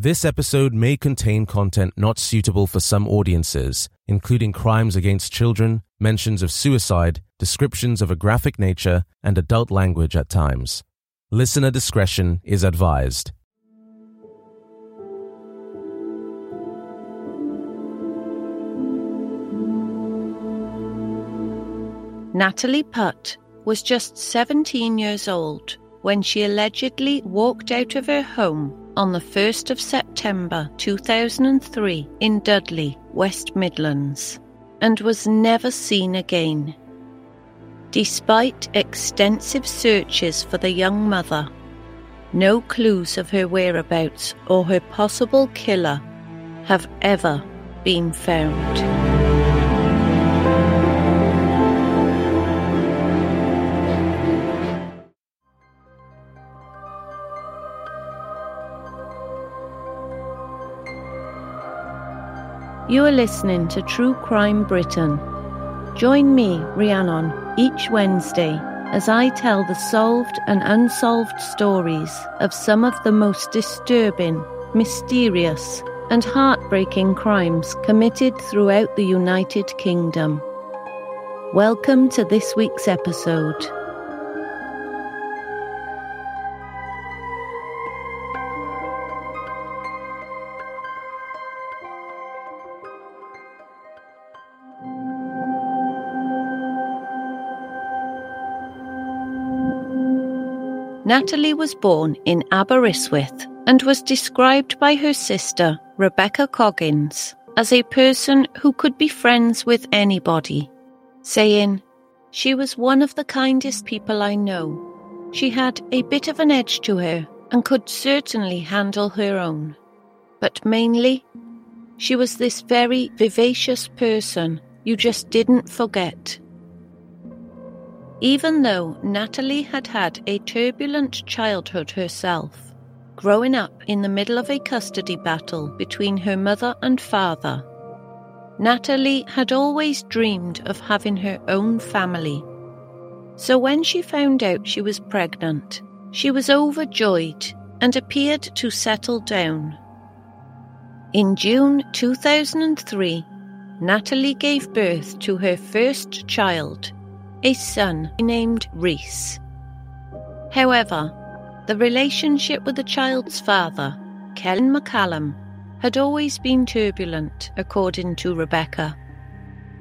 This episode may contain content not suitable for some audiences, including crimes against children, mentions of suicide, descriptions of a graphic nature, and adult language at times. Listener discretion is advised. Natalie Putt was just 17 years old when she allegedly walked out of her home on the 1st of September 2003 in Dudley, West Midlands, and was never seen again. Despite extensive searches for the young mother, no clues of her whereabouts or her possible killer have ever been found. You are listening to True Crime Britain. Join me, Rhiannon, each Wednesday as I tell the solved and unsolved stories of some of the most disturbing, mysterious, and heartbreaking crimes committed throughout the United Kingdom. Welcome to this week's episode. Natalie was born in Aberystwyth and was described by her sister, Rebecca Coggins, as a person who could be friends with anybody, saying, She was one of the kindest people I know. She had a bit of an edge to her and could certainly handle her own. But mainly, she was this very vivacious person you just didn't forget. Even though Natalie had had a turbulent childhood herself, growing up in the middle of a custody battle between her mother and father, Natalie had always dreamed of having her own family. So when she found out she was pregnant, she was overjoyed and appeared to settle down. In June 2003, Natalie gave birth to her first child, a son named Reese. However, the relationship with the child's father, Kevin McCallum, had always been turbulent, according to Rebecca.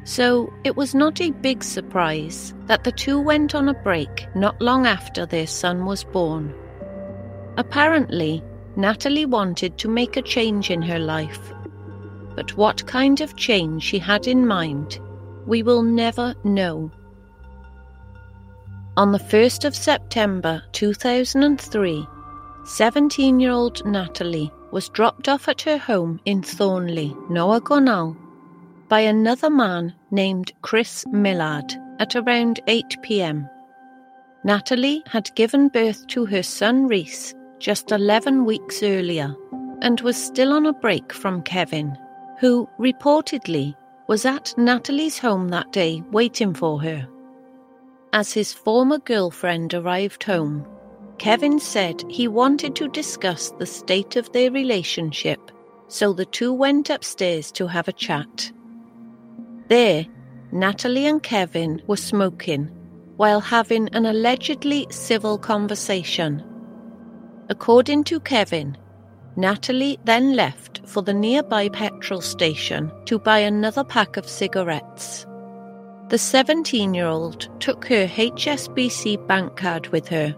So it was not a big surprise that the two went on a break not long after their son was born. Apparently, Natalie wanted to make a change in her life. But what kind of change she had in mind, we will never know. On the 1st of September 2003, 17 year old Natalie was dropped off at her home in Thornley, Noa Gonal, by another man named Chris Millard, at around 8 pm. Natalie had given birth to her son Reese just 11 weeks earlier and was still on a break from Kevin, who reportedly was at Natalie's home that day waiting for her. As his former girlfriend arrived home, Kevin said he wanted to discuss the state of their relationship, so the two went upstairs to have a chat. There, Natalie and Kevin were smoking while having an allegedly civil conversation. According to Kevin, Natalie then left for the nearby petrol station to buy another pack of cigarettes. The 17 year old took her HSBC bank card with her,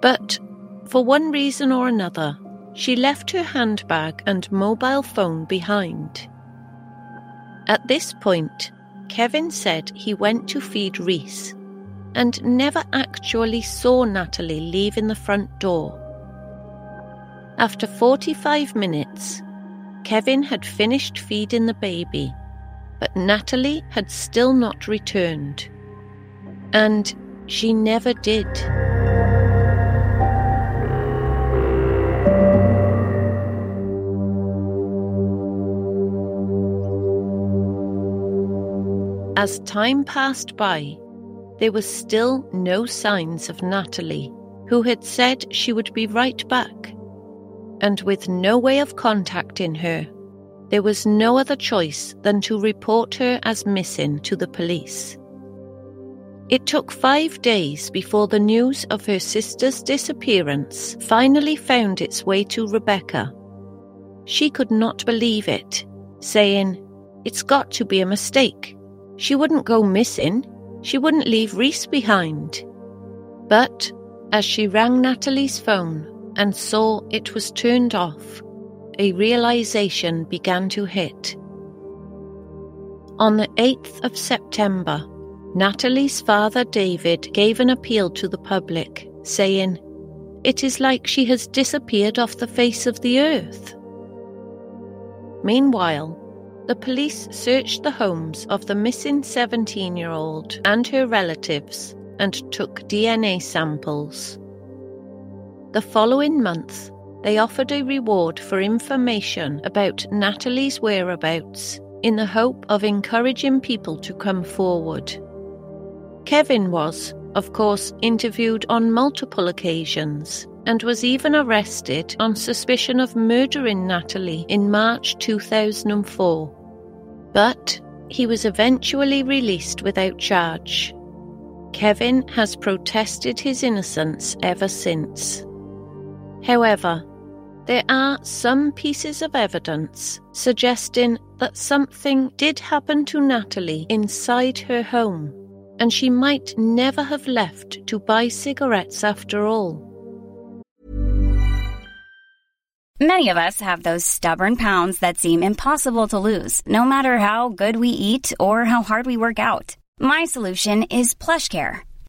but for one reason or another, she left her handbag and mobile phone behind. At this point, Kevin said he went to feed Reese and never actually saw Natalie leaving the front door. After 45 minutes, Kevin had finished feeding the baby, but Natalie had still not returned. And she never did. As time passed by, there was still no signs of Natalie, who had said she would be right back. And with no way of contacting her, there was no other choice than to report her as missing to the police. It took five days before the news of her sister's disappearance finally found its way to Rebecca. She could not believe it, saying, It's got to be a mistake. She wouldn't go missing. She wouldn't leave Reese behind. But as she rang Natalie's phone and saw it was turned off, a realization began to hit. On the 8th of September, Natalie's father David gave an appeal to the public, saying, It is like she has disappeared off the face of the earth. Meanwhile, the police searched the homes of the missing 17 year old and her relatives and took DNA samples. The following month, they offered a reward for information about Natalie's whereabouts in the hope of encouraging people to come forward. Kevin was, of course, interviewed on multiple occasions and was even arrested on suspicion of murdering Natalie in March 2004. But he was eventually released without charge. Kevin has protested his innocence ever since. However, there are some pieces of evidence suggesting that something did happen to Natalie inside her home, and she might never have left to buy cigarettes after all. Many of us have those stubborn pounds that seem impossible to lose, no matter how good we eat or how hard we work out. My solution is PlushCare.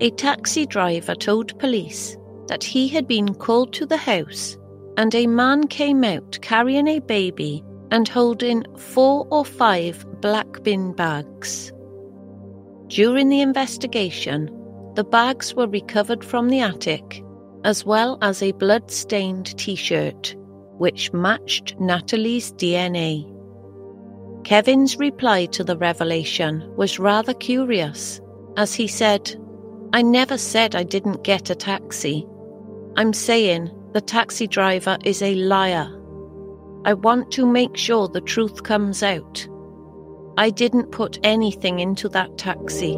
a taxi driver told police that he had been called to the house and a man came out carrying a baby and holding four or five black bin bags. During the investigation, the bags were recovered from the attic, as well as a blood stained t shirt, which matched Natalie's DNA. Kevin's reply to the revelation was rather curious, as he said, I never said I didn't get a taxi. I'm saying the taxi driver is a liar. I want to make sure the truth comes out. I didn't put anything into that taxi.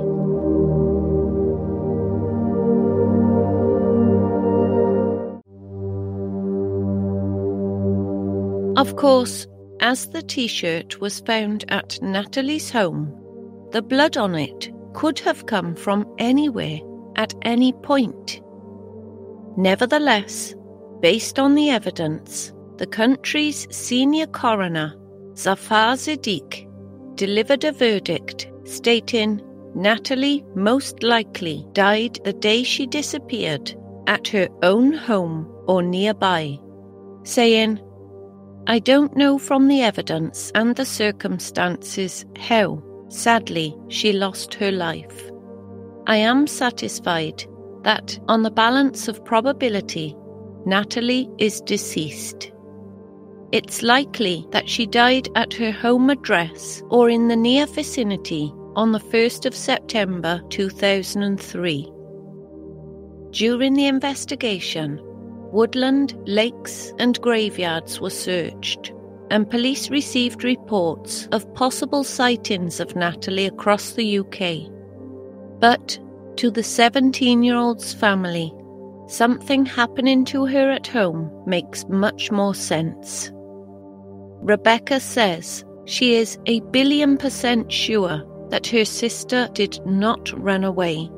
Of course, as the t shirt was found at Natalie's home, the blood on it could have come from anywhere at any point. Nevertheless, based on the evidence, the country's senior coroner, Zafar Siddique, delivered a verdict stating Natalie most likely died the day she disappeared at her own home or nearby, saying, I don't know from the evidence and the circumstances how, sadly, she lost her life. I am satisfied that, on the balance of probability, Natalie is deceased. It's likely that she died at her home address or in the near vicinity on the 1st of September 2003. During the investigation, woodland, lakes, and graveyards were searched, and police received reports of possible sightings of Natalie across the UK. But to the 17 year old's family, something happening to her at home makes much more sense. Rebecca says she is a billion percent sure that her sister did not run away.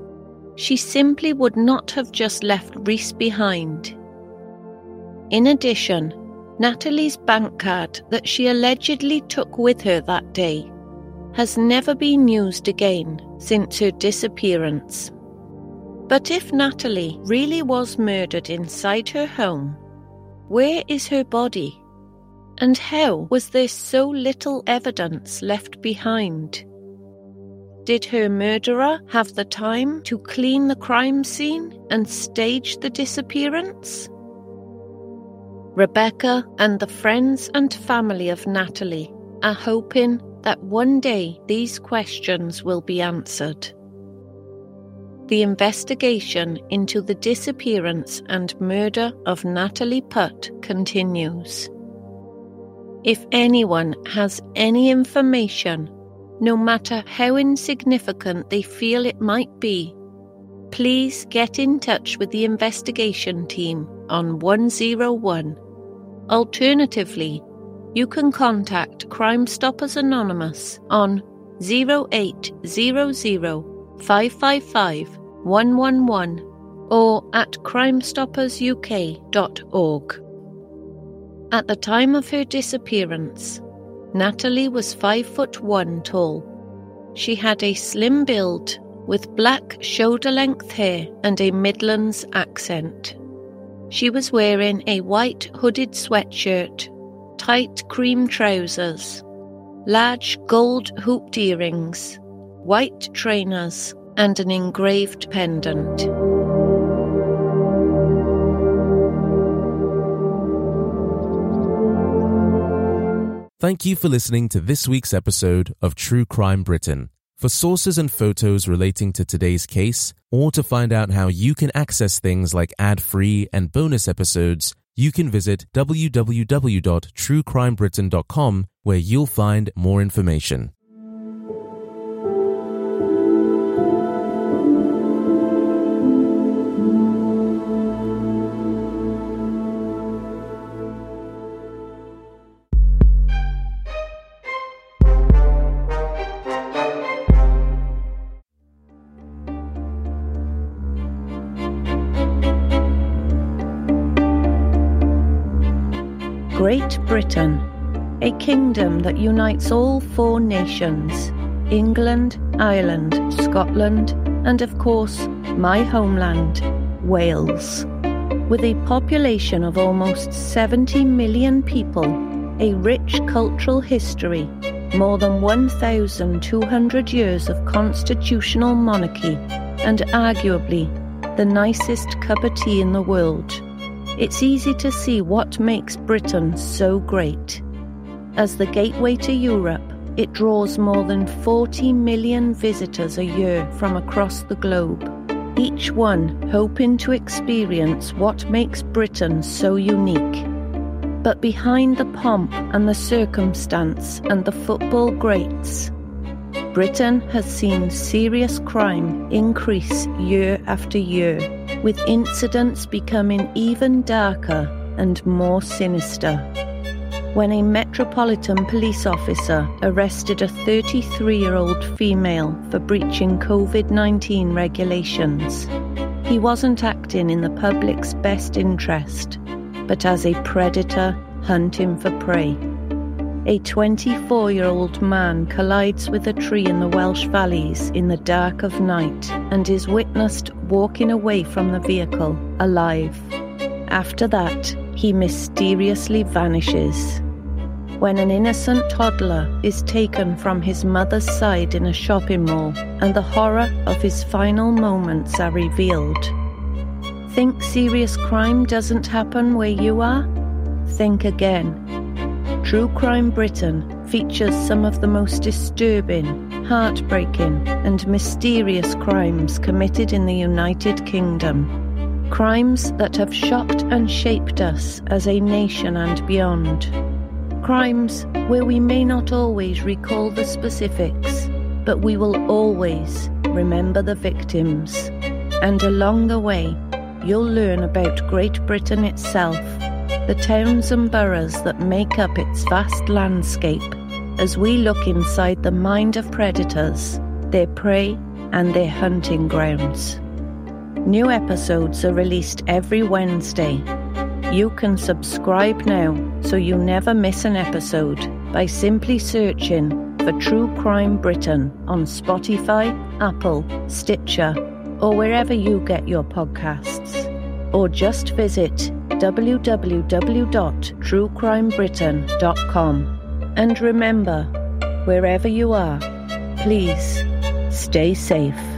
She simply would not have just left Reese behind. In addition, Natalie's bank card that she allegedly took with her that day has never been used again since her disappearance. But if Natalie really was murdered inside her home, where is her body? And how was there so little evidence left behind? Did her murderer have the time to clean the crime scene and stage the disappearance? Rebecca and the friends and family of Natalie are hoping that one day these questions will be answered. The investigation into the disappearance and murder of Natalie Putt continues. If anyone has any information, no matter how insignificant they feel it might be, please get in touch with the investigation team on 101. Alternatively, you can contact Crime Stoppers Anonymous on 0800 555 111 or at crimestoppersuk.org. At the time of her disappearance, Natalie was 5 foot 1 tall. She had a slim build with black shoulder length hair and a Midlands accent. She was wearing a white hooded sweatshirt tight cream trousers, large gold hooped earrings, white trainers, and an engraved pendant. Thank you for listening to this week's episode of True Crime Britain. For sources and photos relating to today's case, or to find out how you can access things like ad free and bonus episodes, you can visit www.truecrimebritain.com where you'll find more information. Kingdom that unites all four nations England, Ireland, Scotland, and of course, my homeland, Wales. With a population of almost 70 million people, a rich cultural history, more than 1,200 years of constitutional monarchy, and arguably the nicest cup of tea in the world it's easy to see what makes Britain so great. As the gateway to Europe, it draws more than 40 million visitors a year from across the globe. each one hoping to experience what makes Britain so unique. But behind the pomp and the circumstance and the football greats, Britain has seen serious crime increase year after year, with incidents becoming even darker and more sinister. When a Metropolitan Police officer arrested a 33 year old female for breaching COVID 19 regulations, he wasn't acting in the public's best interest, but as a predator hunting for prey. A 24 year old man collides with a tree in the Welsh valleys in the dark of night and is witnessed walking away from the vehicle alive. After that, he mysteriously vanishes. When an innocent toddler is taken from his mother's side in a shopping mall and the horror of his final moments are revealed. Think serious crime doesn't happen where you are? Think again. True Crime Britain features some of the most disturbing, heartbreaking, and mysterious crimes committed in the United Kingdom. Crimes that have shocked and shaped us as a nation and beyond. Crimes where we may not always recall the specifics, but we will always remember the victims. And along the way, you'll learn about Great Britain itself, the towns and boroughs that make up its vast landscape, as we look inside the mind of predators, their prey, and their hunting grounds. New episodes are released every Wednesday. You can subscribe now so you never miss an episode by simply searching for True Crime Britain on Spotify, Apple, Stitcher, or wherever you get your podcasts. Or just visit www.truecrimebritain.com. And remember, wherever you are, please stay safe.